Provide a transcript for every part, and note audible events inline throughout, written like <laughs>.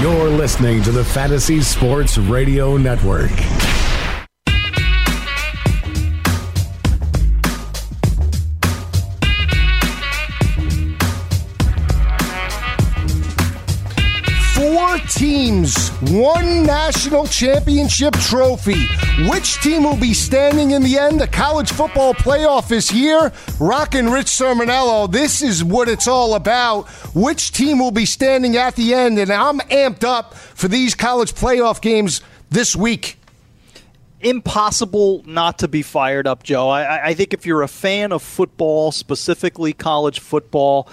You're listening to the Fantasy Sports Radio Network. Teams, one national championship trophy. Which team will be standing in the end? The college football playoff is here. Rockin' Rich Cirminiello. This is what it's all about. Which team will be standing at the end? And I'm amped up for these college playoff games this week impossible not to be fired up, Joe. I, I, think if you're a fan of football, specifically college football,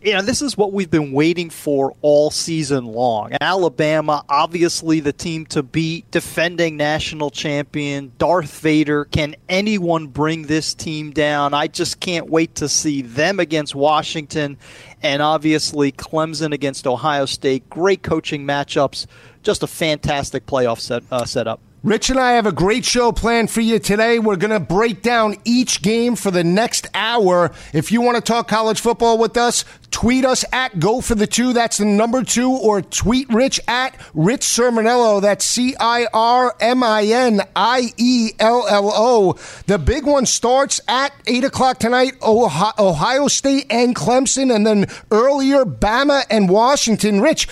you know, this is what we've been waiting for all season long. Alabama, obviously the team to beat, defending national champion, Darth Vader. Can anyone bring this team down? I just can't wait to see them against Washington and obviously Clemson against Ohio State. Great coaching matchups. Just a fantastic playoff set, uh, setup. Rich and I have a great show planned for you today. We're going to break down each game for the next hour. If you want to talk college football with us, tweet us at Go for the Two. That's the number two, or tweet Rich at Rich Cirminiello. That's C I R M I N I E L L O. The big one starts at 8 o'clock tonight Ohio State and Clemson, and then earlier, Bama and Washington. Rich,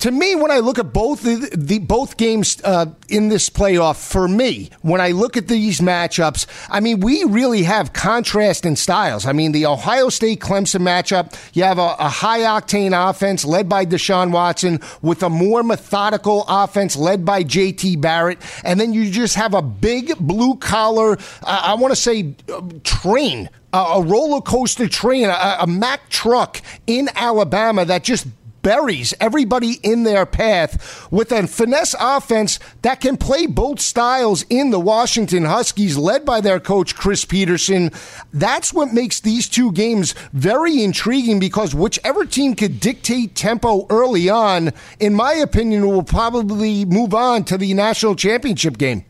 to me, when I look at both the, the both games uh, in this playoff, for me, when I look at these matchups, I mean, we really have contrast in styles. I mean, the Ohio State Clemson matchup, you have a, a high octane offense led by Deshaun Watson with a more methodical offense led by JT Barrett, and then you just have a big blue collar, uh, I want to say, uh, train a roller coaster train, a, a, Mack truck in Alabama that just buries everybody in their path with a finesse offense that can play both styles in the Washington Huskies, led by their coach, Chris Petersen. That's what makes these two games very intriguing because whichever team could dictate tempo early on, in my opinion, will probably move on to the national championship game.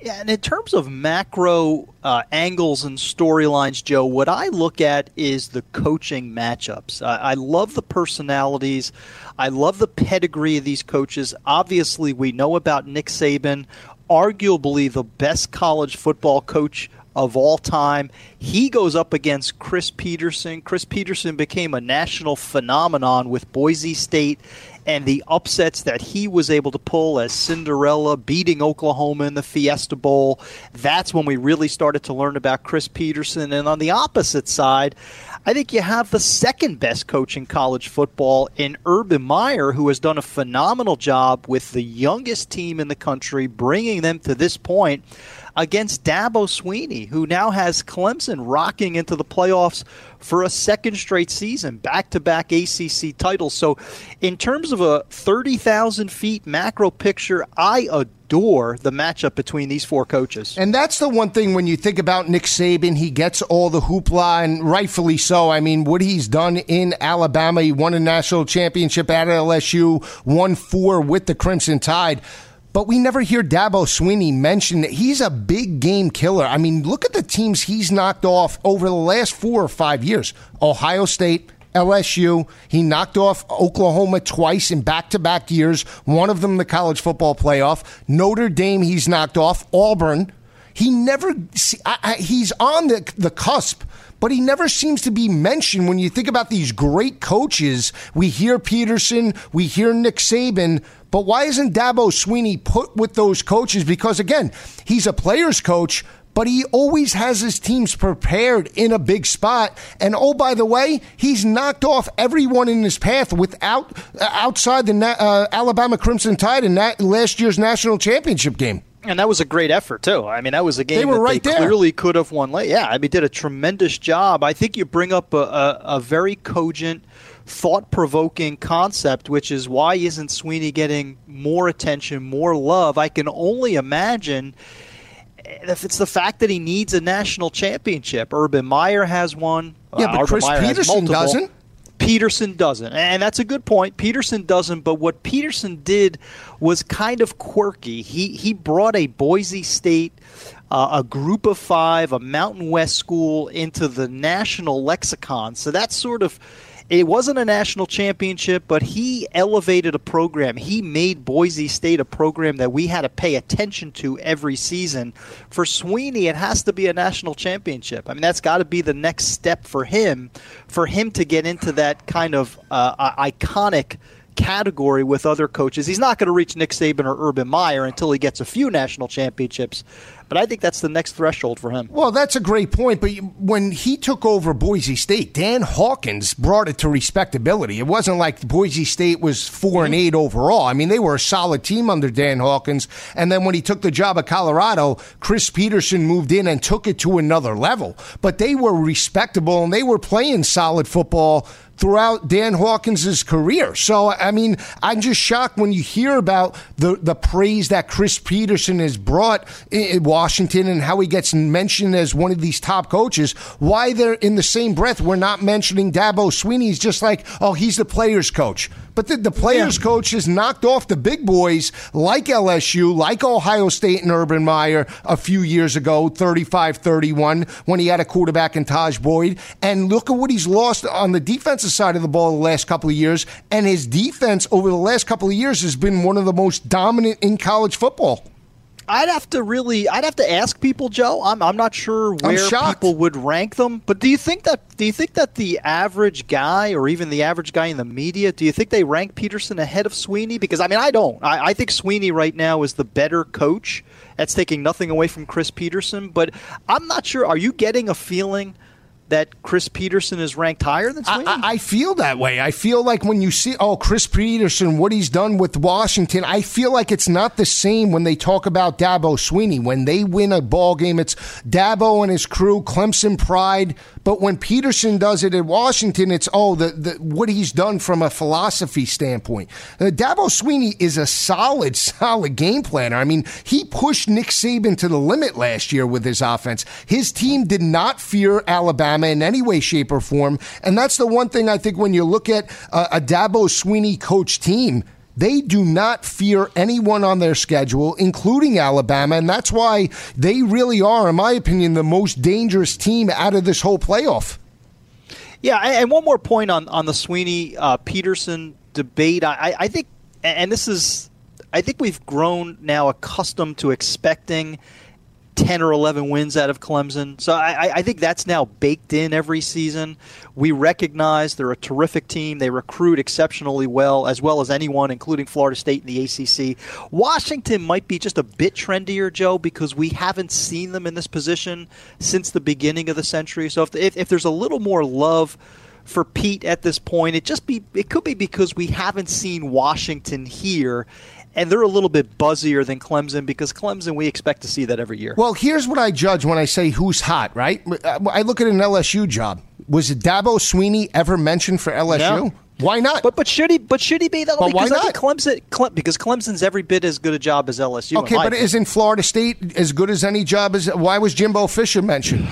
Yeah, and in terms of macro uh, angles and storylines, Joe, what I look at is the coaching matchups. I, I love the personalities. I love the pedigree of these coaches. Obviously, we know about Nick Saban, arguably the best college football coach of all time. He goes up against Chris Petersen. Chris Petersen became a national phenomenon with Boise State and the upsets that he was able to pull as Cinderella beating Oklahoma in the Fiesta Bowl. That's when we really started to learn about Chris Petersen. And on the opposite side, I think you have the second best coach in college football in Urban Meyer, who has done a phenomenal job with the youngest team in the country, bringing them to this point against Dabo Swinney, who now has Clemson rocking into the playoffs for a second straight season, back to back ACC titles. So, in terms of a 30,000 feet macro picture, I adore the matchup between these four coaches. And that's the one thing when you think about Nick Saban, he gets all the hoopla, and rightfully so. I mean, what he's done in Alabama, he won a national championship at LSU, won four with the Crimson Tide but we never hear Dabo Swinney mention that he's a big game killer. I mean, look at the teams he's knocked off over the last four or five years Ohio State, LSU. He knocked off Oklahoma twice in back to back years, one of them the college football playoff. Notre Dame, he's knocked off. Auburn. He never, I, I, he's on the, the cusp but he never seems to be mentioned when you think about these great coaches. We hear Petersen, we hear Nick Saban, but why isn't Dabo Swinney put with those coaches? Because again, he's a player's coach, but he always has his teams prepared in a big spot. And oh, by the way, he's knocked off everyone in his path without uh, outside the uh, Alabama Crimson Tide in that last year's national championship game. And that was a great effort too. I mean, that was a game they were that right they there. clearly could have won late. Yeah, I mean, did a tremendous job. I think you bring up a, a, a very cogent thought provoking concept, which is why isn't Swinney getting more attention, more love? I can only imagine if it's the fact that he needs a national championship. Urban Meyer has one. Yeah, uh, but Chris Meyer Petersen doesn't. Petersen doesn't. And that's a good point. Petersen doesn't, but what Petersen did was kind of quirky. He he brought a Boise State uh, a group of 5, a Mountain West school into the national lexicon. So that's sort of it wasn't a national championship, but he elevated a program. He made Boise State a program that we had to pay attention to every season. For Swinney, it has to be a national championship. I mean, that's got to be the next step for him, for him to get into that kind of uh, iconic category with other coaches. He's not going to reach Nick Saban or Urban Meyer until he gets a few national championships. But I think that's the next threshold for him. Well, that's a great point. But when he took over Boise State, Dan Hawkins brought it to respectability. It wasn't like Boise State was 4 and eight overall. I mean, they were a solid team under Dan Hawkins. And then when he took the job at Colorado, Chris Petersen moved in and took it to another level. But they were respectable and they were playing solid football throughout Dan Hawkins' career. So, I mean, I'm just shocked when you hear about the, the praise that Chris Petersen has brought in Washington and how he gets mentioned as one of these top coaches. Why they're in the same breath, we're not mentioning Dabo Swinney's just like, oh, he's the player's coach. But the, the players' yeah. coach has knocked off the big boys like LSU, like Ohio State and Urban Meyer a few years ago, 35 31, when he had a quarterback in Tajh Boyd. And look at what he's lost on the defensive side of the ball the last couple of years. And his defense over the last couple of years has been one of the most dominant in college football. I'd have to really, I'd have to ask people, Joe. I'm, I'm not sure where people would rank them. But do you think that, do you think that the average guy, or even the average guy in the media, do you think they rank Petersen ahead of Swinney? Because I mean, I don't. I, I think Swinney right now is the better coach. That's taking nothing away from Chris Petersen, but I'm not sure. Are you getting a feeling? That Chris Petersen is ranked higher than Swinney? I, I, feel that way. I feel like when you see, oh, Chris Petersen, what he's done with Washington, I feel like it's not the same when they talk about Dabo Swinney. When they win a ball game, it's Dabo and his crew, Clemson pride. But when Petersen does it at Washington, it's, oh, the, the what he's done from a philosophy standpoint. Uh, Dabo Swinney is a solid, <laughs> solid game planner. I mean, he pushed Nick Saban to the limit last year with his offense. His team did not fear Alabama Alabama in any way, shape, or form. And that's the one thing I think when you look at a, a Dabo Swinney coach team, they do not fear anyone on their schedule, including Alabama. And that's why they really are, in my opinion, the most dangerous team out of this whole playoff. Yeah, and one more point on, on the Swinney uh, Petersen debate. I, I think, and this is, I think we've grown now accustomed to expecting 10 or 11 wins out of Clemson. So I, I, think that's now baked in every season. We recognize they're a terrific team. They recruit exceptionally well, as well as anyone, including Florida State and the ACC. Washington might be just a bit trendier, Joe, because we haven't seen them in this position since the beginning of the century. So if, if, if there's a little more love for Pete at this point, it just be it could be because we haven't seen Washington here and they're a little bit buzzier than Clemson because Clemson we expect to see that every year. Well, here's what I judge when I say who's hot, right? Uh, I look at an LSU job. Was Dabo Swinney ever mentioned for LSU? No. Why not? But but should he? But should he be that? But because why not? Clemson, Cle- because Clemson's every bit as good a job as LSU. Okay, but isn't Florida State as good as any job as? Why was Jimbo Fisher mentioned?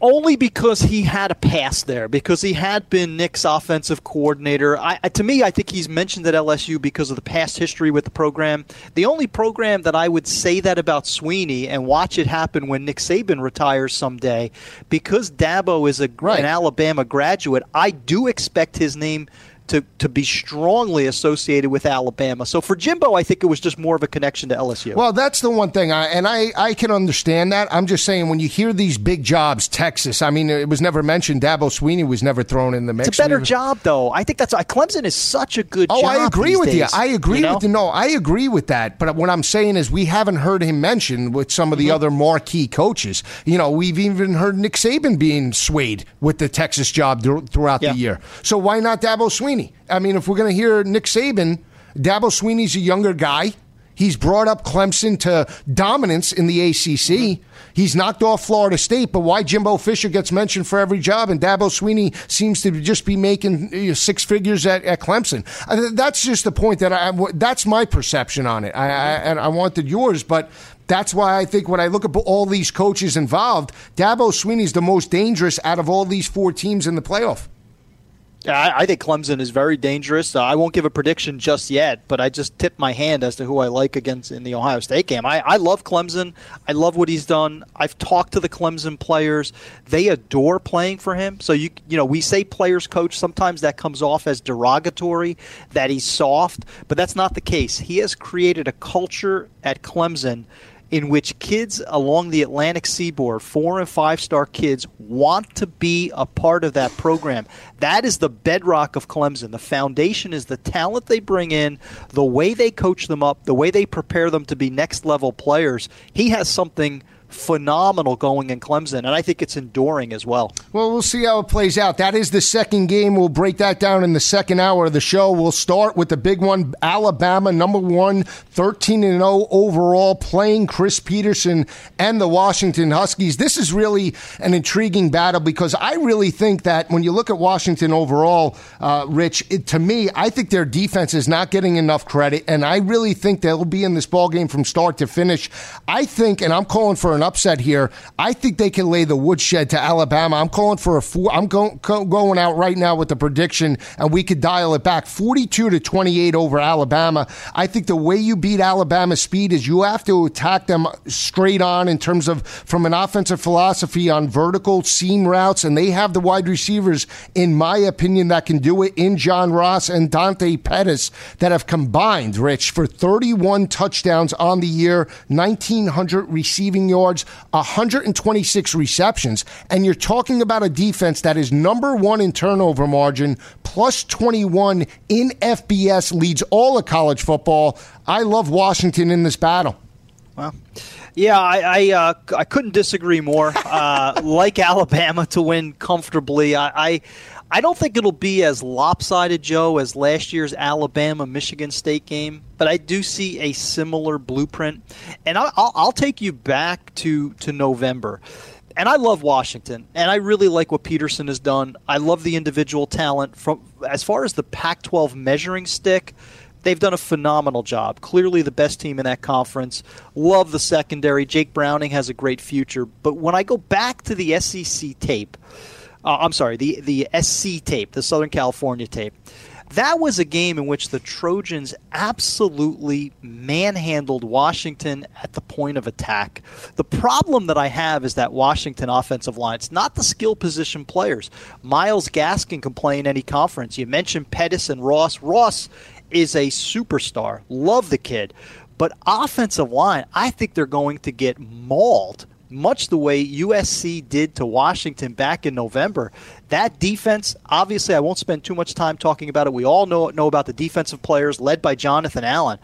Only because he had a pass there, because he had been Nick's offensive coordinator. I, to me, I think he's mentioned at LSU because of the past history with the program. The only program that I would say that about Swinney and watch it happen when Nick Saban retires someday, because Dabo is a, right. an Alabama graduate, I do expect his name to, to be strongly associated with Alabama. So for Jimbo, I think it was just more of a connection to LSU. Well, that's the one thing, I, and I, I can understand that. I'm just saying when you hear these big jobs, Texas, I mean, it was never mentioned. Dabo Swinney was never thrown in the mix. It's a better job, though. I think that's Clemson is such a good. Oh, I agree with days, you. I agree you know? with you. No, I agree with that. But what I'm saying is we haven't heard him mentioned with some of the mm-hmm. other marquee coaches. You know, we've even heard Nick Saban being swayed with the Texas job throughout yeah. the year. So why not Dabo Swinney? I mean, if we're going to hear Nick Saban, Dabo Swinney's a younger guy. He's brought up Clemson to dominance in the ACC. He's knocked off Florida State, but why Jimbo Fisher gets mentioned for every job and Dabo Swinney seems to just be making six figures at, at Clemson? Uh, that's just the point that I. That's my perception on it, I, I, and I wanted yours, but that's why I think when I look at all these coaches involved, Dabo Swinney's the most dangerous out of all these four teams in the playoff. I, I think Clemson is very dangerous. Uh, I won't give a prediction just yet, but I just tipped my hand as to who I like against in the Ohio State game. I, I love Clemson. I love what he's done. I've talked to the Clemson players. They adore playing for him. So you you know we say players coach. Sometimes that comes off as derogatory, that he's soft, but that's not the case. He has created a culture at Clemson in which kids along the Atlantic seaboard, four and five star kids, want to be a part of that program. That is the bedrock of Clemson. The foundation is the talent they bring in, the way they coach them up, the way they prepare them to be next level players. He has something phenomenal going in Clemson, and I think it's enduring as well. Well, we'll see how it plays out. That is the second game. We'll break that down in the second hour of the show. We'll start with the big one Alabama, number one, 13 and 0 overall, playing Chris Petersen and the Washington Huskies. This is really an intriguing battle because I really think that when you look at Washington overall, uh, Rich, it, to me, I think their defense is not getting enough credit, and I really think they'll be in this ball game from start to finish. I think, and I'm calling for an upset here. I think they can lay the woodshed to Alabama. I'm calling for a four. I'm going going out right now with the prediction, and we could dial it back 42 to 28 over Alabama. I think the way you beat Alabama speed is you have to attack them straight on in terms of from an offensive philosophy on vertical seam routes, and they have the wide receivers, in my opinion, that can do it in John Ross and Dante Pettis that have combined, Rich, for 31 touchdowns on the year, 1,900 receiving yards yards, 126 receptions, and you're talking about a defense that is number one in turnover margin, plus 21 in FBS, leads all of college football. I love Washington in this battle. Well, yeah, I I, uh, I couldn't disagree more. Uh, <laughs> like Alabama to win comfortably, I, I I don't think it'll be as lopsided, Joe, as last year's Alabama Michigan State game, but I do see a similar blueprint. And I'll, I'll take you back to, to November. And I love Washington, and I really like what Petersen has done. I love the individual talent. From as far as the Pac-12 measuring stick, they've done a phenomenal job. Clearly, the best team in that conference. Love the secondary. Jake Browning has a great future. But when I go back to the SEC tape uh, I'm sorry, the the SC tape, the Southern California tape. That was a game in which the Trojans absolutely manhandled Washington at the point of attack. The problem that I have is that Washington offensive line, it's not the skill position players. Myles Gaskin can play in any conference. You mentioned Pettis and Ross. Ross is a superstar. Love the kid. But offensive line, I think they're going to get mauled much the way USC did to Washington back in November. That defense, obviously, I won't spend too much time talking about it. We all know know about the defensive players led by Jonathan Allen,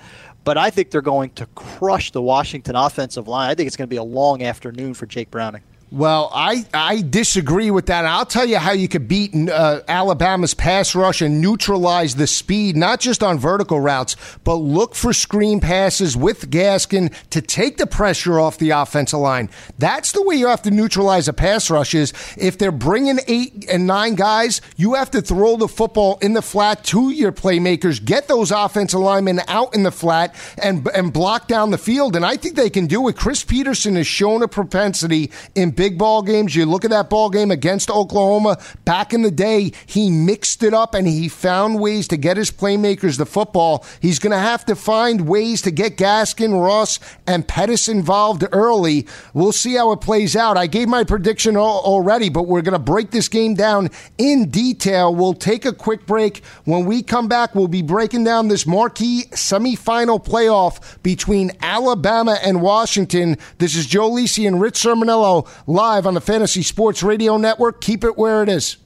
but I think they're going to crush the Washington offensive line. I think it's going to be a long afternoon for Jake Browning. Well, I, I disagree with that. I'll tell you how you could beat uh, Alabama's pass rush and neutralize the speed, not just on vertical routes, but look for screen passes with Gaskin to take the pressure off the offensive line. That's the way you have to neutralize a pass rush is if they're bringing eight and nine guys, you have to throw the football in the flat to your playmakers, get those offensive linemen out in the flat and, and block down the field. And I think they can do it. Chris Petersen has shown a propensity in big big ball games. You look at that ball game against Oklahoma back in the day, he mixed it up and he found ways to get his playmakers the football. He's going to have to find ways to get Gaskin, Ross, and Pettis involved early. We'll see how it plays out. I gave my prediction already, but we're going to break this game down in detail. We'll take a quick break. When we come back, we'll be breaking down this marquee semifinal playoff between Alabama and Washington. This is Joe Lisi and Rich Cirminiello live on the Fantasy Sports Radio Network. Keep it where it is.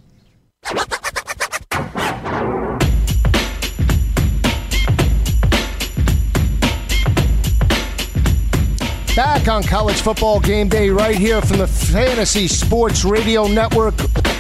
Back on college football game day right here from the Fantasy Sports Radio Network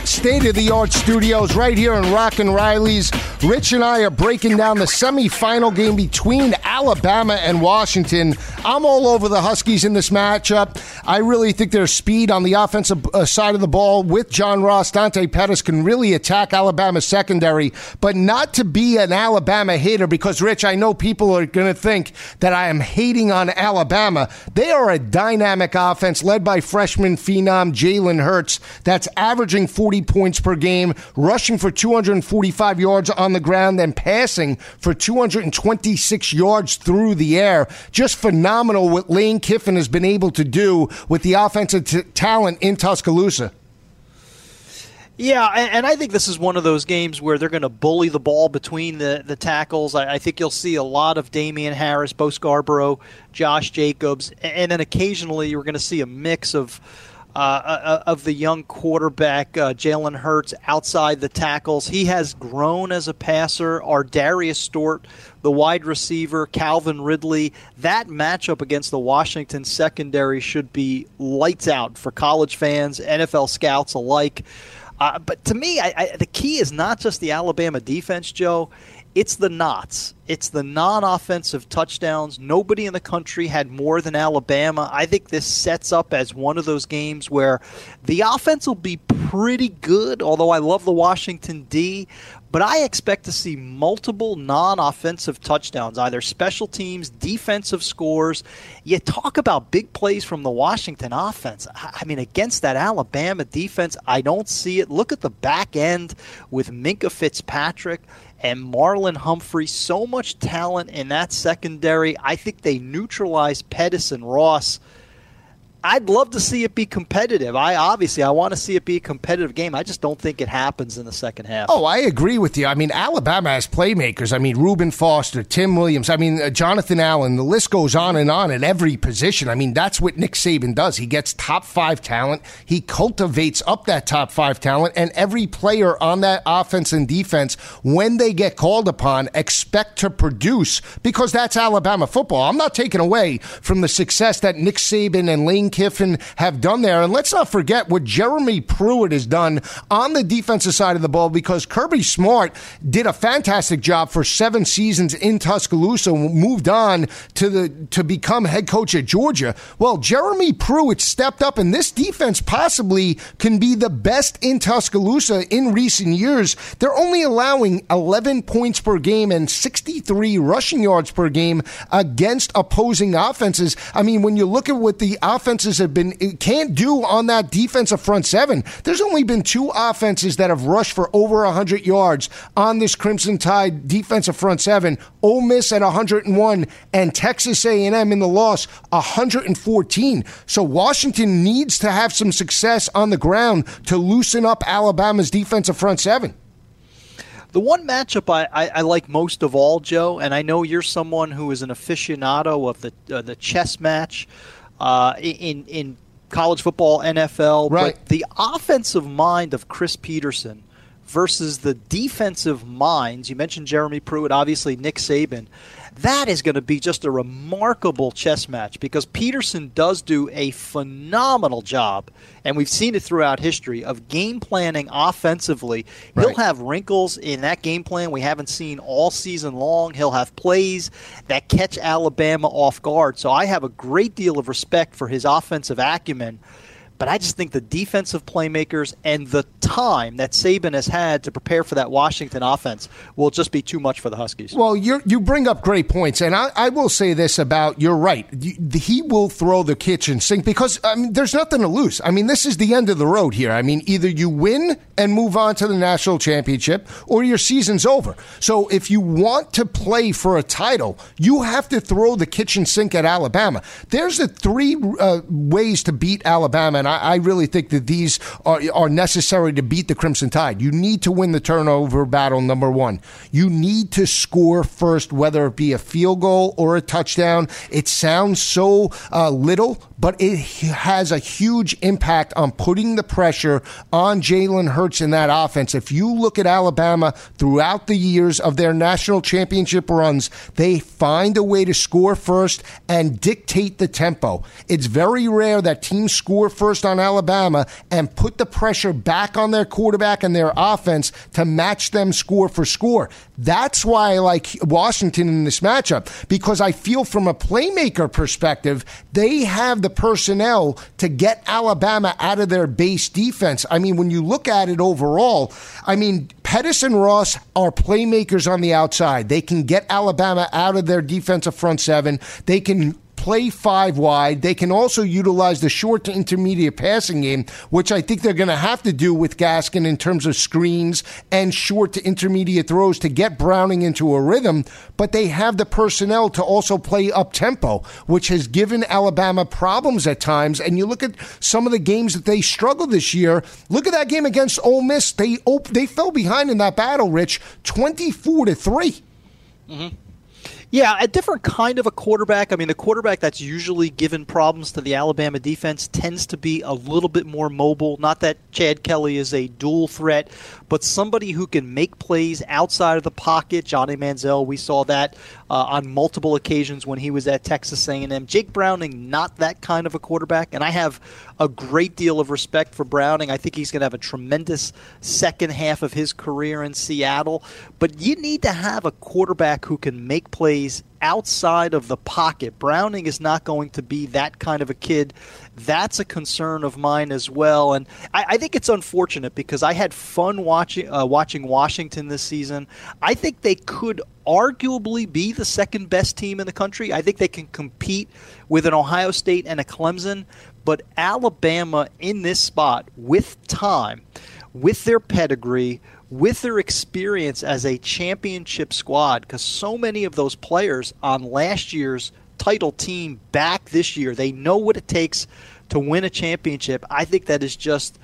state of the art studios right here in Rock and Riley's Rich and I are breaking down the semifinal game between Alabama and Washington. I'm all over the Huskies in this matchup. I really think their speed on the offensive uh, side of the ball with John Ross, Dante Pettis can really attack Alabama's secondary, but not to be an Alabama hater because, Rich, I know people are going to think that I am hating on Alabama. They are a dynamic offense led by freshman phenom Jalen Hurts that's averaging 40 points per game, rushing for 245 yards on the ground, and passing for 226 yards through the air. Just phenomenal what Lane Kiffin has been able to do with the offensive t- talent in Tuscaloosa. Yeah, and I think this is one of those games where they're going to bully the ball between the, the tackles. I, think you'll see a lot of Damien Harris, Bo Scarborough, Josh Jacobs, and then occasionally you're going to see a mix of uh, uh, of the young quarterback uh, Jalen Hurts outside the tackles. He has grown as a passer. ArDarius Stewart, the wide receiver, Calvin Ridley. That matchup against the Washington secondary should be lights out for college fans, NFL scouts alike. Uh, but to me, I, I, the key is not just the Alabama defense, Joe. It's the knots. It's the non offensive touchdowns. Nobody in the country had more than Alabama. I think this sets up as one of those games where the offense will be pretty good, although I love the Washington D. But I expect to see multiple non offensive touchdowns, either special teams, defensive scores. You talk about big plays from the Washington offense. I mean, against that Alabama defense, I don't see it. Look at the back end with Minkah Fitzpatrick and Marlon Humphrey. So much talent in that secondary. I think they neutralize Pettis and Ross I'd love to see it be competitive. I obviously I want to see it be a competitive game. I just don't think it happens in the second half. Oh, I agree with you. I mean, Alabama has playmakers. I mean, Reuben Foster, Tim Williams. I mean, uh, Jonathan Allen. The list goes on and on at every position. I mean, that's what Nick Saban does. He gets top five talent. He cultivates up that top five talent, and every player on that offense and defense, when they get called upon, expect to produce because that's Alabama football. I'm not taking away from the success that Nick Saban and Lane Kiffin have done there. And let's not forget what Jeremy Pruitt has done on the defensive side of the ball because Kirby Smart did a fantastic job for seven seasons in Tuscaloosa, moved on to the to become head coach at Georgia. Well, Jeremy Pruitt stepped up, and this defense possibly can be the best in Tuscaloosa in recent years. They're only allowing 11 points per game and 63 rushing yards per game against opposing offenses. I mean, when you look at what the offense offenses have been can't do on that defensive front seven. There's only been two offenses that have rushed for over 100 yards on this Crimson Tide defensive front seven. Ole Miss at 101 and Texas A&M in the loss 114. So Washington needs to have some success on the ground to loosen up Alabama's defensive front seven. The one matchup I, I, I, like most of all, Joe, and I know you're someone who is an aficionado of the uh, the chess match uh, in in college football, NFL. Right. But the offensive mind of Chris Petersen versus the defensive minds. You mentioned Jeremy Pruitt, obviously Nick Saban. That is going to be just a remarkable chess match because Petersen does do a phenomenal job, and we've seen it throughout history, of game planning offensively. Right. He'll have wrinkles in that game plan we haven't seen all season long. He'll have plays that catch Alabama off guard. So I have a great deal of respect for his offensive acumen. But I just think the defensive playmakers and the time that Saban has had to prepare for that Washington offense will just be too much for the Huskies. Well, you you bring up great points, and I, I will say this about you're right. He will throw the kitchen sink because I mean, there's nothing to lose. I mean, this is the end of the road here. I mean, either you win and move on to the national championship, or your season's over. So if you want to play for a title, you have to throw the kitchen sink at Alabama. There's the three uh, ways to beat Alabama, and I, I really think that these are, are necessary to beat the Crimson Tide. You need to win the turnover battle, number one. You need to score first, whether it be a field goal or a touchdown. It sounds so uh, little, but it has a huge impact on putting the pressure on Jalen Hurts in that offense. If you look at Alabama throughout the years of their national championship runs, they find a way to score first and dictate the tempo. It's very rare that teams score first first on Alabama and put the pressure back on their quarterback and their offense to match them score for score. That's why I like Washington in this matchup because I feel from a playmaker perspective, they have the personnel to get Alabama out of their base defense. I mean, when you look at it overall, I mean, Pettis and Ross are playmakers on the outside. They can get Alabama out of their defensive front seven. They can play five wide. They can also utilize the short to intermediate passing game, which I think they're going to have to do with Gaskin in terms of screens and short to intermediate throws to get Browning into a rhythm. But they have the personnel to also play up tempo, which has given Alabama problems at times. And you look at some of the games that they struggled this year. Look at that game against Ole Miss. They op- they fell behind in that battle, Rich, twenty four to 3 mm-hmm. Yeah, a different kind of a quarterback. I mean, the quarterback that's usually given problems to the Alabama defense tends to be a little bit more mobile. Not that Chad Kelly is a dual threat, but somebody who can make plays outside of the pocket. Johnny Manziel, we saw that uh, on multiple occasions when he was at Texas A&M. Jake Browning, not that kind of a quarterback, and I have a great deal of respect for Browning. I think he's going to have a tremendous second half of his career in Seattle. But you need to have a quarterback who can make plays outside of the pocket. Browning is not going to be that kind of a kid. That's a concern of mine as well, and I, I think it's unfortunate because I had fun watching uh, watching Washington this season. I think they could arguably be the second best team in the country. I think they can compete with an Ohio State and a Clemson, but Alabama in this spot with time, with their pedigree, with their experience as a championship squad, because so many of those players on last year's title team back this year, they know what it takes to win a championship. I think that is just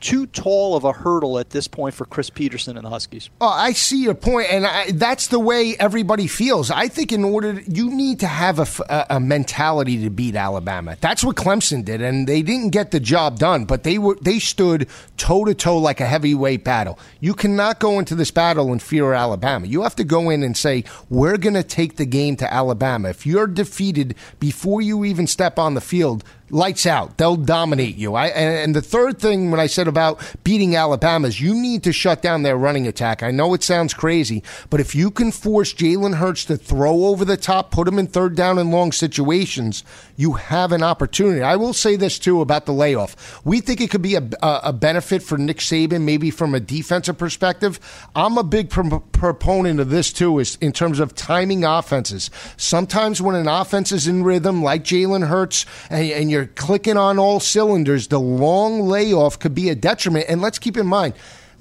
too tall of a hurdle at this point for Chris Petersen and the Huskies. Oh, I see your point, and I, that's the way everybody feels. I think in order you need to have a, a, mentality to beat Alabama. That's what Clemson did, and they didn't get the job done, but they were they stood toe to toe like a heavyweight battle. You cannot go into this battle and fear Alabama. You have to go in and say we're going to take the game to Alabama. If you're defeated before you even step on the field, lights out. They'll dominate you. I, and, the third thing when I said about beating Alabama is you need to shut down their running attack. I know it sounds crazy, but if you can force Jalen Hurts to throw over the top, put him in third down and long situations, you have an opportunity. I will say this too about the layoff. We think it could be a, a benefit for Nick Saban, maybe from a defensive perspective. I'm a big pro- proponent of this too, is in terms of timing offenses. Sometimes when an offense is in rhythm, like Jalen Hurts, and, and you're clicking on all cylinders, the long layoff could be a detriment. And let's keep in mind,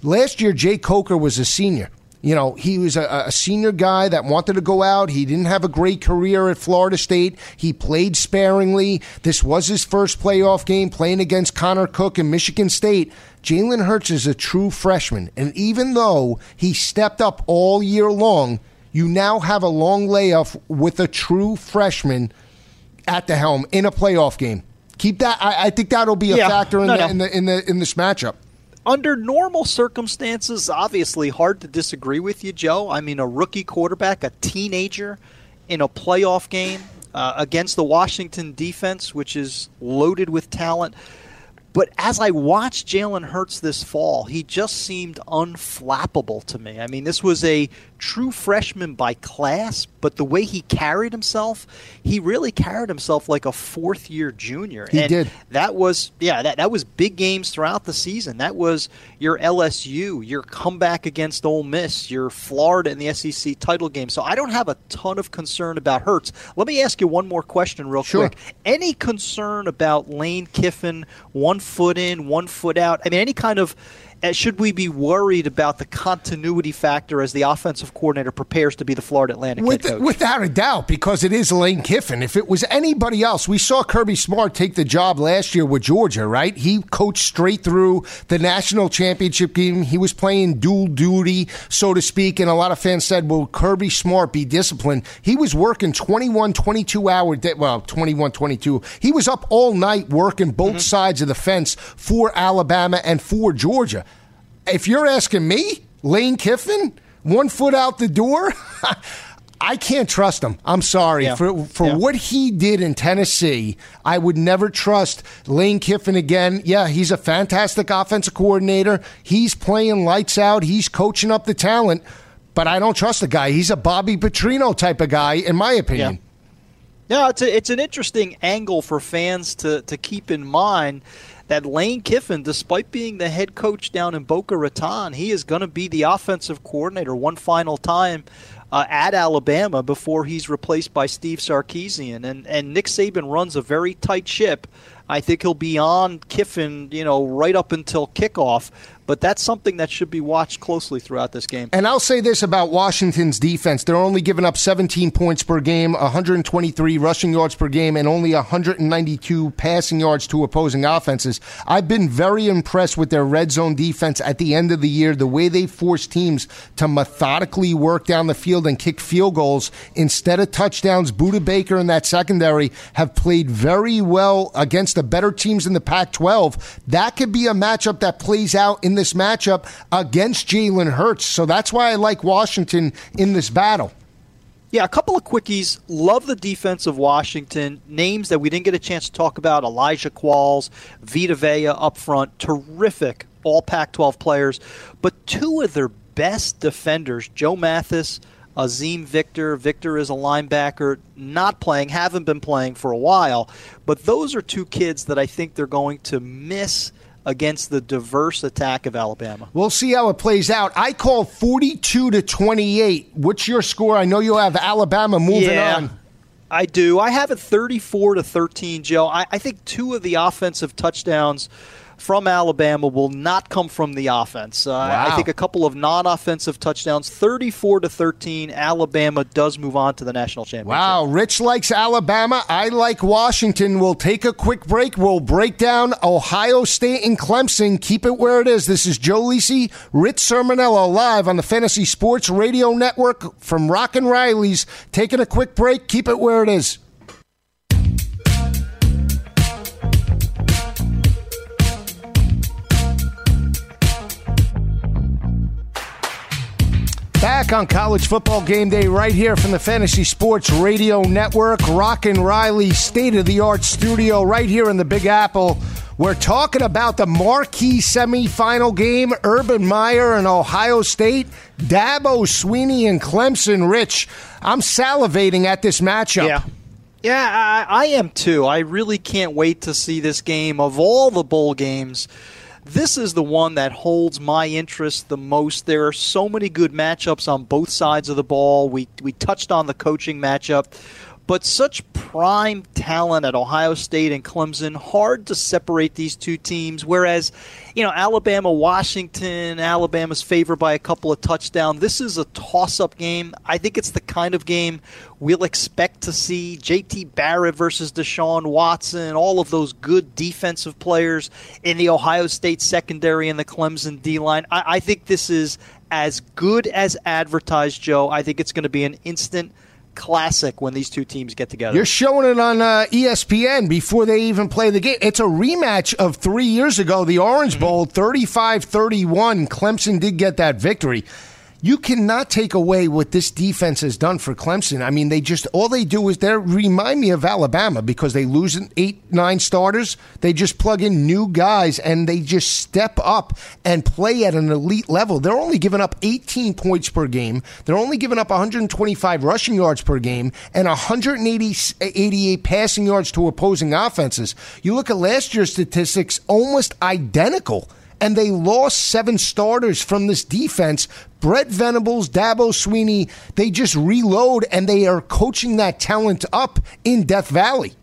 last year Jake Coker was a senior. You know, he was a, a, senior guy that wanted to go out. He didn't have a great career at Florida State. He played sparingly. This was his first playoff game playing against Connor Cook in Michigan State. Jalen Hurts is a true freshman. And even though he stepped up all year long, you now have a long layoff with a true freshman at the helm in a playoff game. Keep that. I, I think that'll be a yeah, factor in, no, the, no. in the in the in this matchup. Under normal circumstances, obviously hard to disagree with you, Joe. I mean, a rookie quarterback, a teenager, in a playoff game uh, against the Washington defense, which is loaded with talent. But as I watched Jalen Hurts this fall, he just seemed unflappable to me. I mean, this was a true freshman by class, but the way he carried himself, he really carried himself like a fourth year junior. He and did. That was yeah, that, that was big games throughout the season. That was your LSU, your comeback against Ole Miss, your Florida in the SEC title game. So I don't have a ton of concern about Hurts. Let me ask you one more question real sure. quick. Any concern about Lane Kiffin, one foot in, one foot out? I mean any kind of should we be worried about the continuity factor as the offensive coordinator prepares to be the Florida Atlantic With, coach? Without a doubt, because it is Lane Kiffin. If it was anybody else, we saw Kirby Smart take the job last year with Georgia, right? He coached straight through the national championship game. He was playing dual duty, so to speak, and a lot of fans said, "Will Kirby Smart be disciplined?" He was working 21, 22 hour day, well, 21, 22. He was up all night working both mm-hmm. sides of the fence for Alabama and for Georgia if you're asking me, Lane Kiffin, one foot out the door, <laughs> I can't trust him. I'm sorry Yeah. for for Yeah. what he did in Tennessee. I would never trust Lane Kiffin again. Yeah, he's a fantastic offensive coordinator. He's playing lights out. He's coaching up the talent, but I don't trust the guy. He's a Bobby Petrino type of guy, in my opinion. Yeah, it's a, it's an interesting angle for fans to to keep in mind that Lane Kiffin, despite being the head coach down in Boca Raton, he is going to be the offensive coordinator one final time uh, at Alabama before he's replaced by Steve Sarkisian. And and Nick Saban runs a very tight ship. I think he'll be on Kiffin, you know, right up until kickoff. But that's something that should be watched closely throughout this game. And I'll say this about Washington's defense. They're only giving up 17 points per game, 123 rushing yards per game, and only 192 passing yards to opposing offenses. I've been very impressed with their red zone defense at the end of the year, the way they force teams to methodically work down the field and kick field goals instead of touchdowns. Budda Baker and that secondary have played very well against the better teams in the Pac 12. That could be a matchup that plays out in this matchup against Jalen Hurts. So that's why I like Washington in this battle. Yeah, a couple of quickies. Love the defense of Washington. Names that we didn't get a chance to talk about Elijah Qualls, Vita Vea up front. Terrific all Pac 12 players. But two of their best defenders, Joe Mathis, Azeem Victor. Victor is a linebacker, not playing, haven't been playing for a while. But those are two kids that I think they're going to miss against the diverse attack of Alabama. We'll see how it plays out. I call 42 to 28. What's your score? I know you have Alabama moving Yeah. on. I do. I have it 34 to 13, Joe. I, I think two of the offensive touchdowns from Alabama will not come from the offense. Uh, I think a couple of non-offensive touchdowns, 34 to 13. Alabama does move on to the national championship. Wow, Rich likes Alabama. I like Washington. We'll take a quick break. We'll break down Ohio State and Clemson. Keep it where it is. This is Joe Lisi, Rich Cirminiello, live on the Fantasy Sports Radio Network from Rock and Riley's. Taking a quick break. Keep it where it is. Back on college football game day right here from the Fantasy Sports Radio Network, Rock and Riley state of the art studio right here in the Big Apple. We're talking about the marquee semifinal game, Urban Meyer and Ohio State, Dabo Swinney and Clemson Rich. I'm salivating at this matchup. Yeah. Yeah, I, I am too. I really can't wait to see this game. Of all the bowl games, this is the one that holds my interest the most. There are so many good matchups on both sides of the ball. We we touched on the coaching matchup, but such prime talent at Ohio State and Clemson. Hard to separate these two teams. Whereas, you know, Alabama, Washington, Alabama's favored by a couple of touchdowns. This is a toss-up game. I think it's the kind of game we'll expect to see. J.T. Barrett versus Deshaun Watson. All of those good defensive players in the Ohio State secondary and the Clemson D line. I, I think this is as good as advertised, Joe. I think it's going to be an instant classic when these two teams get together. You're showing it on uh, ESPN before they even play the game. It's a rematch of three years ago, the Orange Bowl, 35 31. Clemson did get that victory. You cannot take away what this defense has done for Clemson. I mean, they just, all they do is they remind me of Alabama because they lose eight, nine starters. They just plug in new guys and they just step up and play at an elite level. They're only giving up 18 points per game. They're only giving up 125 rushing yards per game and 188 passing yards to opposing offenses. You look at last year's statistics, almost identical and they lost seven starters from this defense. Brent Venables, Dabo Swinney, they just reload and they are coaching that talent up in Death Valley.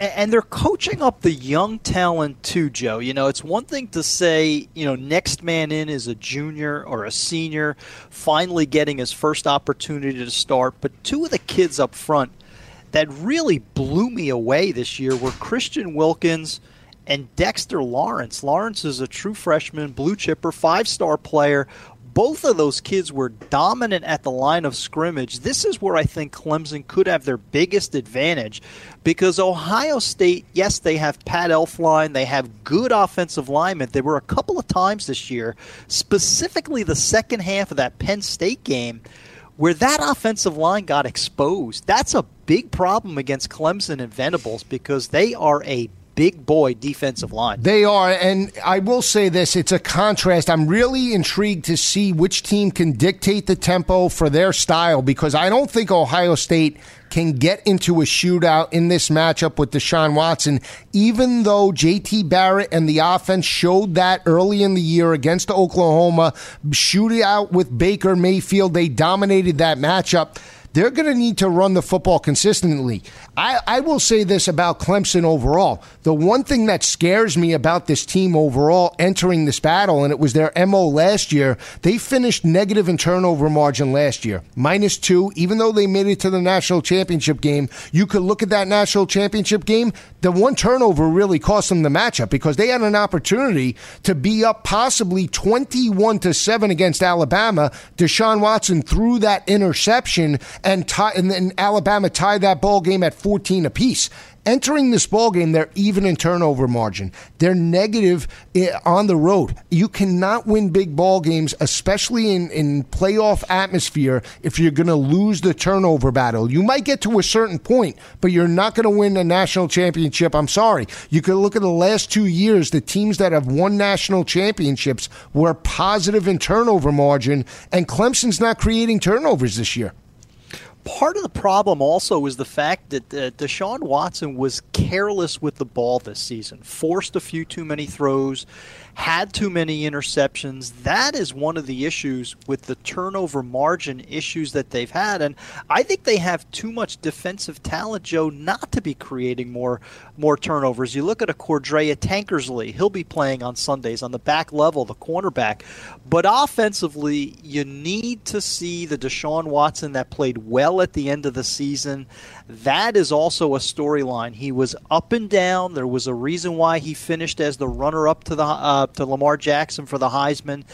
and they're coaching up the young talent too, Joe. You know, it's one thing to say, you know, next man in is a junior or a senior, finally getting his first opportunity to start. But two of the kids up front that really blew me away this year were Christian Wilkins and Dexter Lawrence. Lawrence is a true freshman, blue chipper, five star player. Both of those kids were dominant at the line of scrimmage. This is where I think Clemson could have their biggest advantage because Ohio State, yes, they have Pat Elflein, they have good offensive linemen. There were a couple of times this year, specifically the second half of that Penn State game, where that offensive line got exposed. That's a big problem against Clemson and Venables because they are a big boy defensive line. They are, and I will say this: it's a contrast. I'm really intrigued to see which team can dictate the tempo for their style because I don't think Ohio State can get into a shootout in this matchup with Deshaun Watson, even though JT Barrett and the offense showed that early in the year against Oklahoma, shootout with Baker Mayfield, they dominated that matchup they're going to need to run the football consistently. I, I will say this about Clemson overall. The one thing that scares me about this team overall entering this battle, and it was their MO last year, they finished negative in turnover margin last year, minus two, even though they made it to the national championship game. You could look at that national championship game. The one turnover really cost them the matchup because they had an opportunity to be up possibly 21 to 7 against Alabama. Deshaun Watson threw that interception and, tie, and then Alabama tied that ball game at 14 apiece. Entering this ball game, they're even in turnover margin. They're negative eh, on the road. You cannot win big ball games, especially in, in playoff atmosphere, if you're going to lose the turnover battle. You might get to a certain point, but you're not going to win a national championship. I'm sorry. You could look at the last two years. The teams that have won national championships were positive in turnover margin, and Clemson's not creating turnovers this year part of the problem also is the fact that uh, Deshaun Watson was careless with the ball this season, forced a few too many throws, had too many interceptions. That is one of the issues with the turnover margin issues that they've had. And I think they have too much defensive talent, Joe, not to be creating more more turnovers. You look at a Cordrea Tankersley, he'll be playing on Sundays on the back level, the cornerback. But offensively, you need to see the Deshaun Watson that played well at the end of the season that is also a storyline. He was up and down. There was a reason why he finished as the runner-up to the uh, to Lamar Jackson for the Heisman.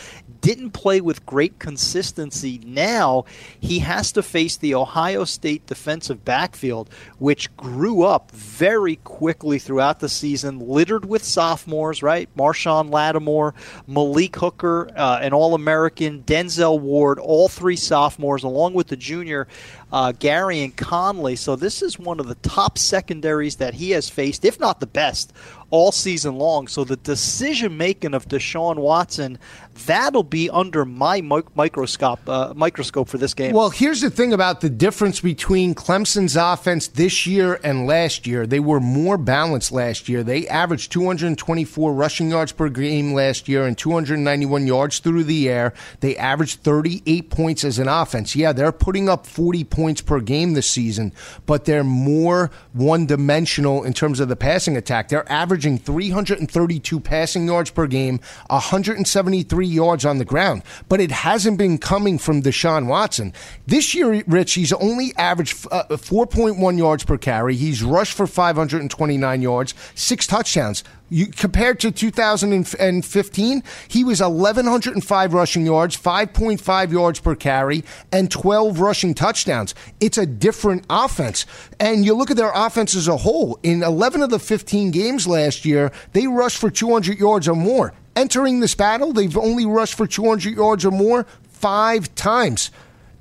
Didn't play with great consistency. Now he has to face the Ohio State defensive backfield, which grew up very quickly throughout the season, littered with sophomores. Right, Marshon Lattimore, Malik Hooker, uh, an All-American, Denzel Ward, all three sophomores, along with the junior uh, Gareon Conley. So this is one of the top secondaries that he has faced, if not the best, all season long. So the decision making of Deshaun Watson, that'll be under my microscope uh, microscope for this game. Well, here's the thing about the difference between Clemson's offense this year and last year. They were more balanced last year. They averaged 224 rushing yards per game last year and 291 yards through the air. They averaged 38 points as an offense. Yeah, they're putting up 40 points per game this season, but they're more one dimensional in terms of the passing attack. They're averaging averaging 332 passing yards per game, 173 yards on the ground, but it hasn't been coming from Deshaun Watson. This year, Rich, he's only averaged uh, 4.1 yards per carry. He's rushed for 529 yards, six touchdowns. You, compared to 2015, he was 1,105 rushing yards, 5.5 yards per carry, and 12 rushing touchdowns. It's a different offense. And you look at their offense as a whole. In 11 of the 15 games last year, they rushed for 200 yards or more. Entering this battle, they've only rushed for 200 yards or more five times.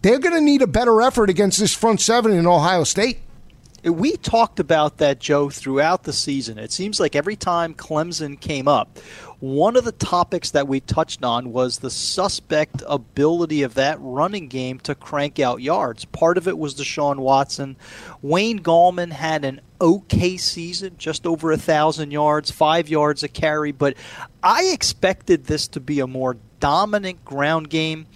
They're going to need a better effort against this front seven in Ohio State. We talked about that, Joe, throughout the season. It seems like every time Clemson came up, one of the topics that we touched on was the suspect ability of that running game to crank out yards. Part of it was Deshaun Watson. Wayne Gallman had an okay season, just over a thousand yards, five yards a carry, but I expected this to be a more dominant ground game.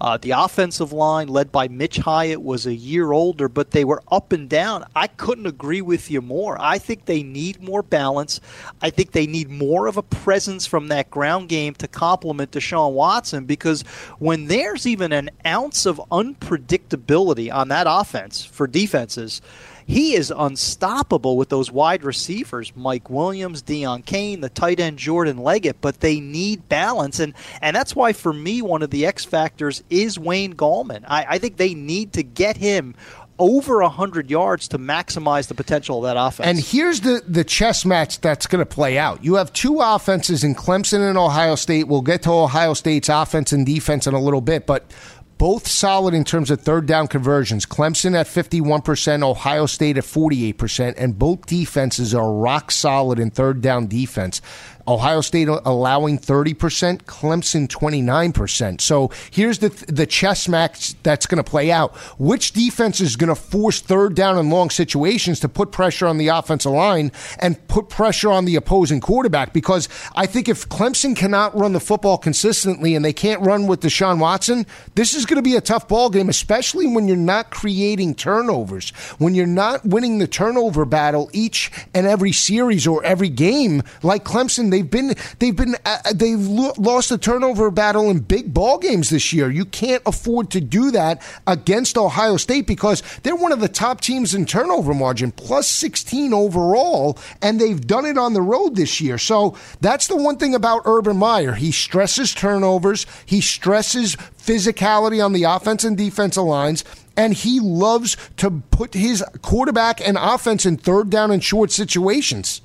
Uh, the offensive line, led by Mitch Hyatt, was a year older, but they were up and down. I couldn't agree with you more. I think they need more balance. I think they need more of a presence from that ground game to complement Deshaun Watson because when there's even an ounce of unpredictability on that offense for defenses, he is unstoppable with those wide receivers, Mike Williams, Deon Cain, the tight end Jordan Leggett, but they need balance. And, and that's why, for me, one of the X factors is Wayne Gallman. I, I think they need to get him over 100 yards to maximize the potential of that offense. And here's the, the chess match that's going to play out. You have two offenses in Clemson and Ohio State. We'll get to Ohio State's offense and defense in a little bit, but both solid in terms of third down conversions. Clemson at 51%, Ohio State at 48%, and both defenses are rock solid in third down defense. Ohio State allowing 30%, Clemson 29%. So here's the the chess match that's going to play out. Which defense is going to force third down and long situations to put pressure on the offensive line and put pressure on the opposing quarterback? Because I think if Clemson cannot run the football consistently and they can't run with Deshaun Watson, this is going to be a tough ball game, especially when you're not creating turnovers, when you're not winning the turnover battle each and every series or every game like Clemson They've been they've been uh, uh they've lo- lost the turnover battle in big ball games this year. You can't afford to do that against Ohio State because they're one of the top teams in turnover margin, plus 16 overall, and they've done it on the road this year. So that's the one thing about Urban Meyer. He stresses turnovers. He stresses physicality on the offense and defensive lines and he loves to put his quarterback and offense in third down and short situations.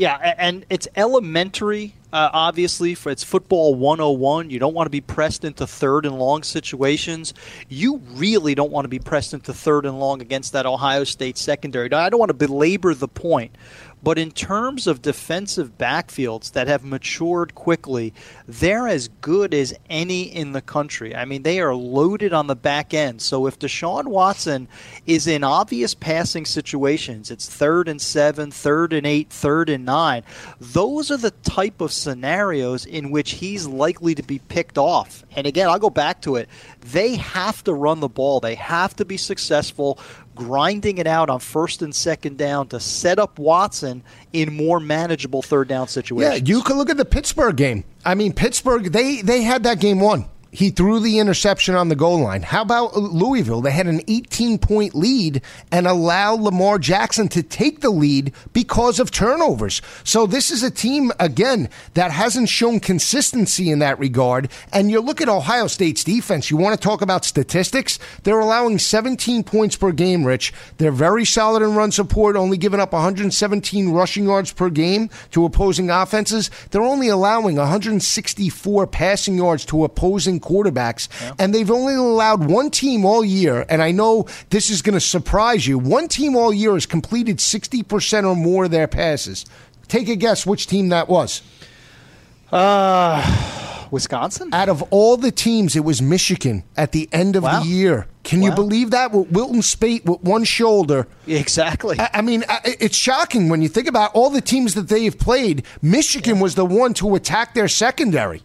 Yeah, and it's elementary, uh, obviously, for it's football 101. You don't want to be pressed into third and long situations. You really don't want to be pressed into third and long against that Ohio State secondary. I don't want to belabor the point, but in terms of defensive backfields that have matured quickly, they're as good as any in the country. I mean, they are loaded on the back end. So if Deshaun Watson is in obvious passing situations, it's third and seven, third and eight, third and nine, those are the type of scenarios in which he's likely to be picked off. And again, I'll go back to it. They have to run the ball, they have to be successful grinding it out on first and second down to set up Watson in more manageable third down situations. Yeah, you can look at the Pittsburgh game. I mean, Pittsburgh they they had that game won he threw the interception on the goal line. How about Louisville? They had an 18 point lead and allowed Lamar Jackson to take the lead because of turnovers. So this is a team, again, that hasn't shown consistency in that regard. And you look at Ohio State's defense, you want to talk about statistics? They're allowing 17 points per game, Rich. They're very solid in run support, only giving up 117 rushing yards per game to opposing offenses. They're only allowing 164 passing yards to opposing quarterbacks, yeah. and they've only allowed one team all year. And I know this is going to surprise you. One team all year has completed 60% or more of their passes. Take a guess which team that was. Uh, Wisconsin? Out of all the teams, it was Michigan at the end of wow. the year. Can wow. you believe that? With Wilton Speight with one shoulder. Exactly. I, I, mean, it's shocking when you think about all the teams that they've played. Michigan yeah. was the one to attack their secondary.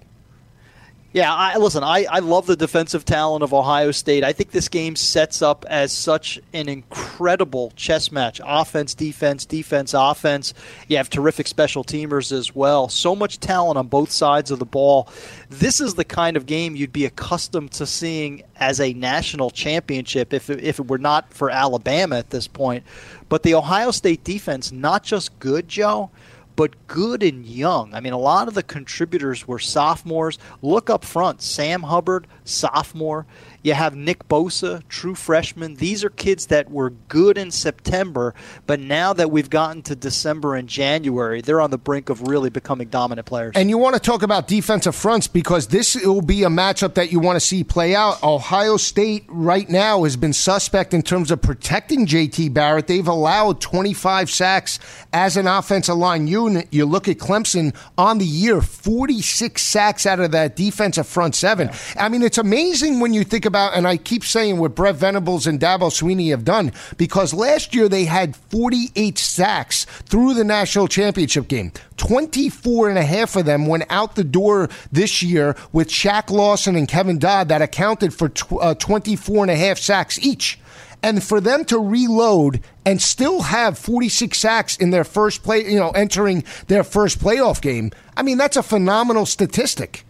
Yeah, I, listen, I, I love the defensive talent of Ohio State. I think this game sets up as such an incredible chess match offense, defense, defense, offense. You have terrific special teamers as well. So much talent on both sides of the ball. This is the kind of game you'd be accustomed to seeing as a national championship if if it were not for Alabama at this point. But the Ohio State defense, not just good, Joe but good and young. I mean, a lot of the contributors were sophomores. Look up front Sam Hubbard, sophomore. You have Nick Bosa, true freshman. These are kids that were good in September, but now that we've gotten to December and January, they're on the brink of really becoming dominant players. And you want to talk about defensive fronts because this will be a matchup that you want to see play out. Ohio State right now has been suspect in terms of protecting JT Barrett. They've allowed 25 sacks as an offensive line unit. You look at Clemson on the year, 46 sacks out of that defensive front seven. Yeah. I mean, it's amazing when you think about about, and I keep saying what Brent Venables and Dabo Swinney have done, because last year they had 48 sacks through the national championship game. 24 and a half of them went out the door this year with Shaq Lawson and Kevin Dodd that accounted for tw- uh, 24 and a half sacks each. And for them to reload and still have 46 sacks in their first play, you know, entering their first playoff game, I mean, that's a phenomenal statistic.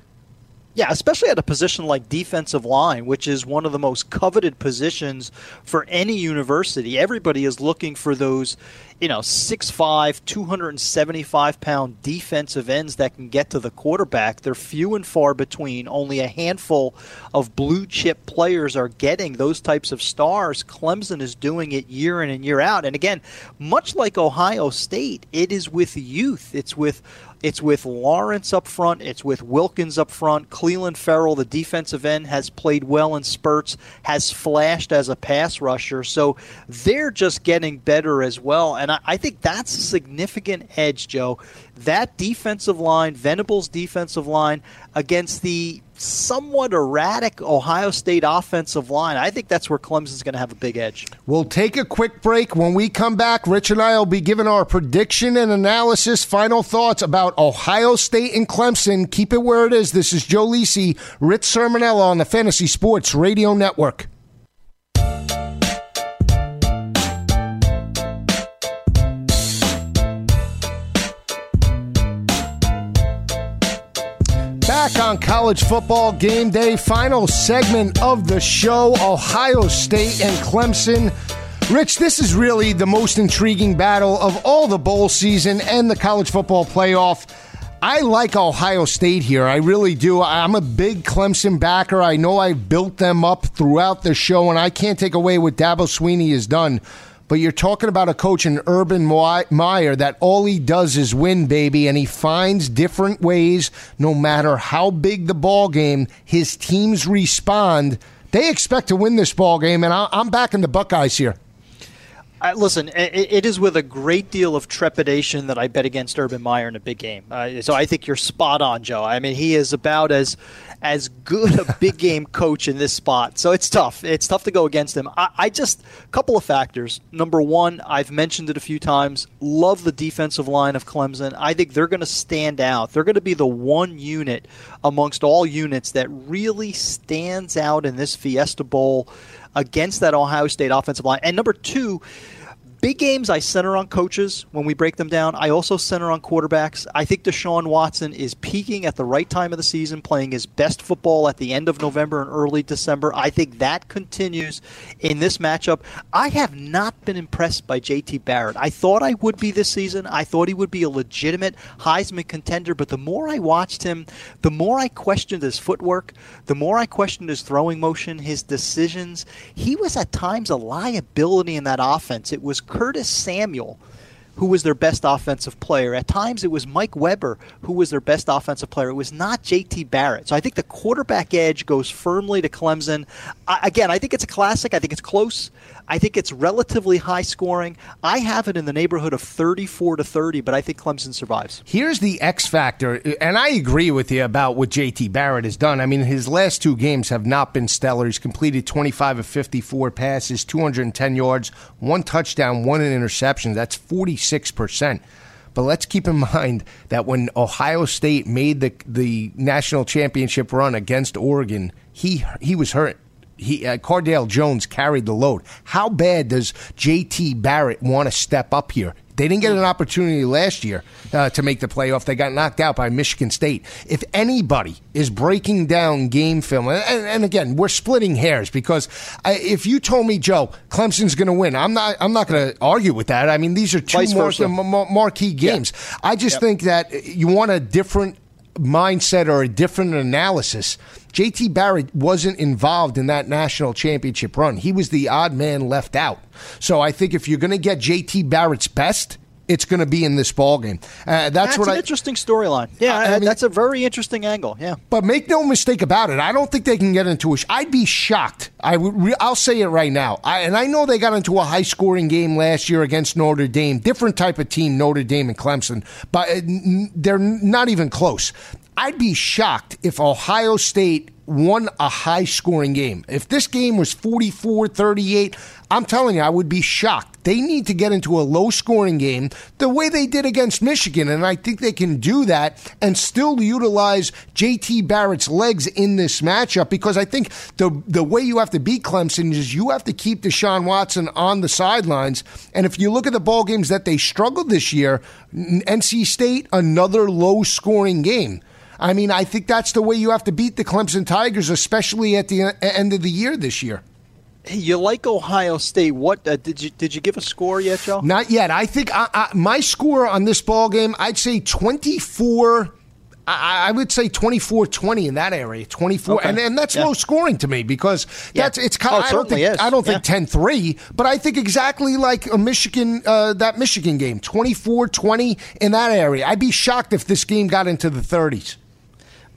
Yeah, especially at a position like defensive line, which is one of the most coveted positions for any university. Everybody is looking for those, you know, 6'5, 275 pound defensive ends that can get to the quarterback. They're few and far between. Only a handful of blue chip players are getting those types of stars. Clemson is doing it year in and year out. And again, much like Ohio State, it is with youth, it's with It's with Lawrence up front. It's with Wilkins up front. Clelin Ferrell, the defensive end, has played well in spurts, has flashed as a pass rusher. So they're just getting better as well. And I, I think that's a significant edge, Joe. That defensive line, Venables' defensive line, against the somewhat erratic Ohio State offensive line. I think that's where Clemson's going to have a big edge. We'll take a quick break. When we come back, Rich and I will be giving our prediction and analysis, final thoughts about Ohio State and Clemson. Keep it where it is. This is Joe Lisi, Rich Cirminiello on the Fantasy Sports Radio Network. Back on college football game day. Final segment of the show Ohio State and Clemson. Rich, this is really the most intriguing battle of all the bowl season and the college football playoff. I like Ohio State here. I really do. I'm a big Clemson backer. I know I've built them up throughout the show, and I can't take away what Dabo Swinney has done but you're talking about a coach in Urban Meyer that all he does is win, baby, and he finds different ways, no matter how big the ball game, his teams respond. They expect to win this ball game, and I'm backing the Buckeyes here. Uh, listen, it, it is with a great deal of trepidation that I bet against Urban Meyer in a big game. Uh, so I think you're spot on, Joe. I mean, he is about as as good a big game coach in this spot. So it's tough. It's tough to go against him. I, I just a couple of factors. Number one, I've mentioned it a few times. Love the defensive line of Clemson. I think they're going to stand out. They're going to be the one unit amongst all units that really stands out in this Fiesta Bowl against that Ohio State offensive line. And number two, Big games, I center on coaches when we break them down. I also center on quarterbacks. I think Deshaun Watson is peaking at the right time of the season, playing his best football at the end of November and early December. I think that continues in this matchup. I have not been impressed by JT Barrett. I thought I would be this season. I thought he would be a legitimate Heisman contender, but the more I watched him, the more I questioned his footwork, the more I questioned his throwing motion, his decisions. He was at times a liability in that offense. It was Curtis Samuel who was their best offensive player. At times, it was Mike Weber who was their best offensive player. It was not J.T. Barrett. So I think the quarterback edge goes firmly to Clemson. I, again, I think it's a classic. I think it's close. I think it's relatively high scoring. I have it in the neighborhood of 34 to 30, but I think Clemson survives. Here's the X factor, and I agree with you about what JT Barrett has done. I mean, his last two games have not been stellar. He's completed 25 of 54 passes, 210 yards, one touchdown, one interception. That's 46%. But let's keep in mind that when Ohio State made the the national championship run against Oregon, he he was hurt he uh, Cardale Jones carried the load. How bad does JT Barrett want to step up here? They didn't get an opportunity last year uh, to make the playoff. They got knocked out by Michigan State. If anybody is breaking down game film, and, and again, we're splitting hairs because I, if you told me, Joe, Clemson's going to win, I'm not. I'm not going to argue with that. I mean, these are two more, marquee games. Yeah. I just yep. think that you want a different mindset or a different analysis. JT Barrett wasn't involved in that national championship run. He was the odd man left out. So I think if you're going to get JT Barrett's best, it's going to be in this ball game. Uh, that's, that's what an I, interesting storyline. Yeah, I, I mean, that's a very interesting angle. Yeah, but make no mistake about it. I don't think they can get into a. I'd be shocked. I would. I'll say it right now. I, and I know they got into a high scoring game last year against Notre Dame. Different type of team, Notre Dame and Clemson, but uh, they're not even close. I'd be shocked if Ohio State won a high scoring game. If this game was 44 38, I'm telling you, I would be shocked. They need to get into a low scoring game the way they did against Michigan. And I think they can do that and still utilize JT Barrett's legs in this matchup because I think the, the way you have to beat Clemson is you have to keep Deshaun Watson on the sidelines. And if you look at the ball games that they struggled this year, NC State, another low scoring game. I mean, I think that's the way you have to beat the Clemson Tigers, especially at the end of the year this year. Hey, you like Ohio State? What uh, did you did you give a score yet, Joe? Not yet. I think I, I, my score on this ball game, I'd say twenty four. I, I would say 24-20 in that area. 24 okay. and, and that's yeah. low scoring to me because yeah. that's it's kind oh, I don't think is. I don't think yeah. 10-3, but I think exactly like a Michigan uh, that Michigan game, 24-20 in that area. I'd be shocked if this game got into the 30s.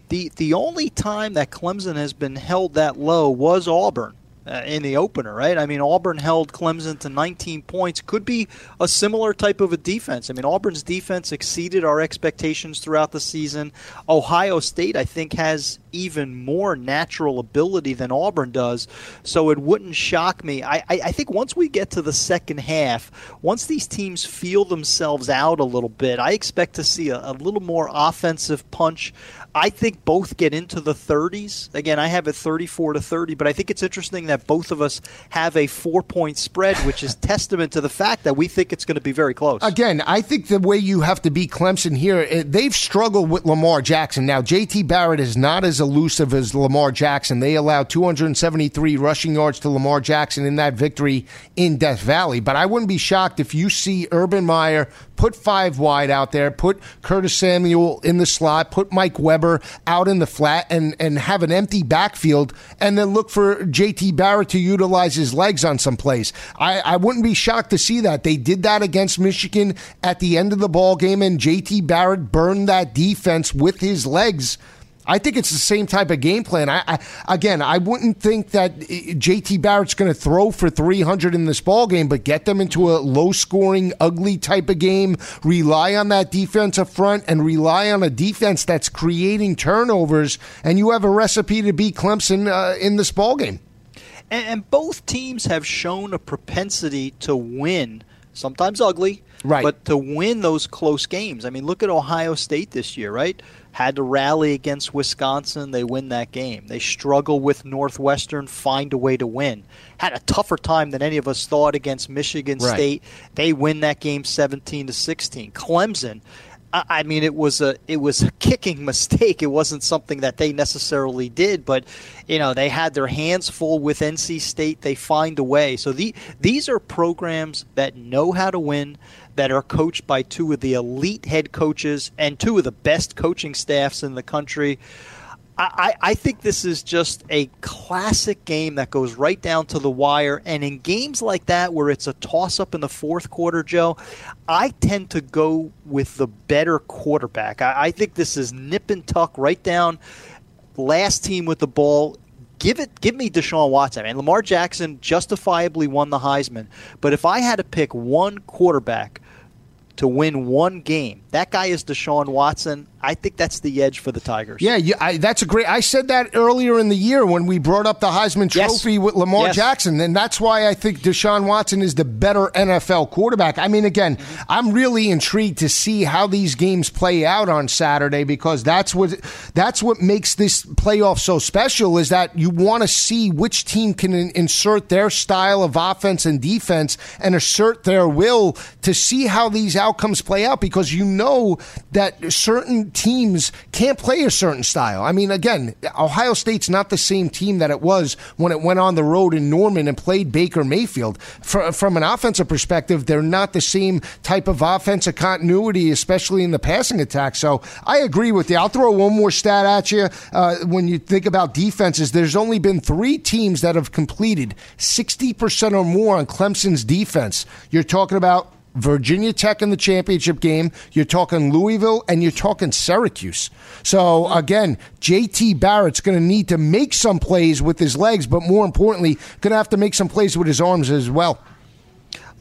The the only time that Clemson has been held that low was Auburn uh, in the opener, right? I mean, Auburn held Clemson to 19 points. Could be a similar type of a defense. I mean, Auburn's defense exceeded our expectations throughout the season. Ohio State, I think, has even more natural ability than Auburn does, so it wouldn't shock me. I, I, I think once we get to the second half, once these teams feel themselves out a little bit, I expect to see a, a little more offensive punch. I think both get into the 30s. Again, I have it 34 to 30, but I think it's interesting that both of us have a four point spread, which is <laughs> testament to the fact that we think it's going to be very close. Again, I think the way you have to beat Clemson here, eh, they've struggled with Lamar Jackson. Now, JT Barrett is not as elusive as Lamar Jackson. They allowed 273 rushing yards to Lamar Jackson in that victory in Death Valley, but I wouldn't be shocked if you see Urban Meyer put five wide out there, put Curtis Samuel in the slot, put Mike Weber out in the flat, and, and have an empty backfield, and then look for JT Barrett to utilize his legs on some plays. I, I wouldn't be shocked to see that. They did that against Michigan at the end of the ball game, and JT Barrett burned that defense with his legs I think it's the same type of game plan. I, I again, I wouldn't think that JT Barrett's going to throw for 300 in this ball game, but get them into a low-scoring, ugly type of game. Rely on that defensive front and rely on a defense that's creating turnovers, and you have a recipe to beat Clemson uh, in this ball game. And, and both teams have shown a propensity to win, sometimes ugly, right? But to win those close games. I mean, look at Ohio State this year, right? Had to rally against Wisconsin. They win that game. They struggle with Northwestern, find a way to win. Had a tougher time than any of us thought against Michigan right. State. They win that game 17 to 16. Clemson. I mean, it was a it was a kicking <laughs> mistake. It wasn't something that they necessarily did, but you know they had their hands full with NC State. They find a way. So the, these are programs that know how to win that are coached by two of the elite head coaches and two of the best coaching staffs in the country. I, I, think this is just a classic game that goes right down to the wire. And in games like that, where it's a toss up in the fourth quarter, Joe, I tend to go with the better quarterback. I, I think this is nip and tuck right down. Last team with the ball give it give me Deshaun Watson. I mean, Lamar Jackson justifiably won the Heisman, but if I had to pick one quarterback to win one game. That guy is Deshaun Watson. I think that's the edge for the Tigers. Yeah, yeah I, that's a great. I said that earlier in the year when we brought up the Heisman Trophy yes. with Lamar yes. Jackson, and that's why I think Deshaun Watson is the better NFL quarterback. I mean, again, mm-hmm. I'm really intrigued to see how these games play out on Saturday because that's what that's what makes this playoff so special. Is that you want to see which team can insert their style of offense and defense and assert their will to see how these outcomes play out because you know that certain teams can't play a certain style. I mean, again, Ohio State's not the same team that it was when it went on the road in Norman and played Baker Mayfield. For, from an offensive perspective, they're not the same type of offensive continuity, especially in the passing attack. So I agree with you. I'll throw one more stat at you. Uh, when you think about defenses, there's only been three teams that have completed 60% or more on Clemson's defense. You're talking about Virginia Tech in the championship game. You're talking Louisville and you're talking Syracuse. So again, JT Barrett's going to need to make some plays with his legs, but more importantly, going to have to make some plays with his arms as well.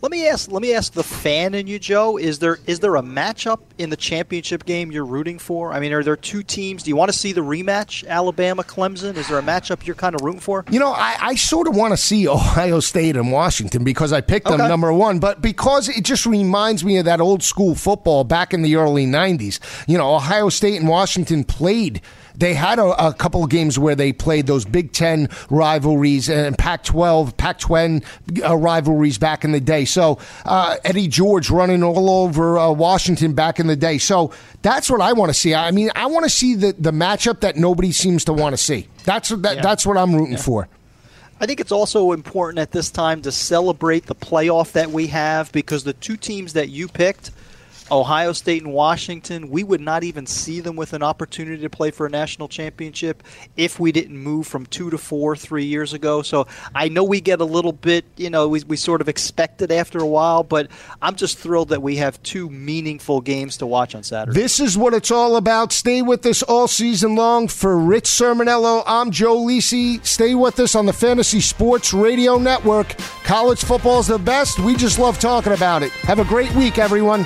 Let me ask. Let me ask the fan in you, Joe. Is there is there a matchup in the championship game you're rooting for? I mean, are there two teams? Do you want to see the rematch, Alabama Clemson? Is there a matchup you're kind of rooting for? You know, I, I sort of want to see <laughs> Ohio State and Washington because I picked them okay. number one, but because it just reminds me of that old school football back in the early '90s. You know, Ohio State and Washington played they had a, a couple of games where they played those Big Ten rivalries and Pac 12, Pac 12 uh, rivalries back in the day. So uh, Eddie George running all over uh, Washington back in the day. So that's what I want to see. I mean, I want to see the, the matchup that nobody seems to want to see. That's, that, yeah. that's what I'm rooting yeah. for. I think it's also important at this time to celebrate the playoff that we have because the two teams that you picked Ohio State and Washington, we would not even see them with an opportunity to play for a national championship if we didn't move from two to four three years ago. So I know we get a little bit, you know, we, we sort of expect it after a while, but I'm just thrilled that we have two meaningful games to watch on Saturday. This is what it's all about. Stay with us all season long. For Rich Cirminiello, I'm Joe Lisi. Stay with us on the Fantasy Sports Radio Network. College football is the best. We just love talking about it. Have a great week, everyone.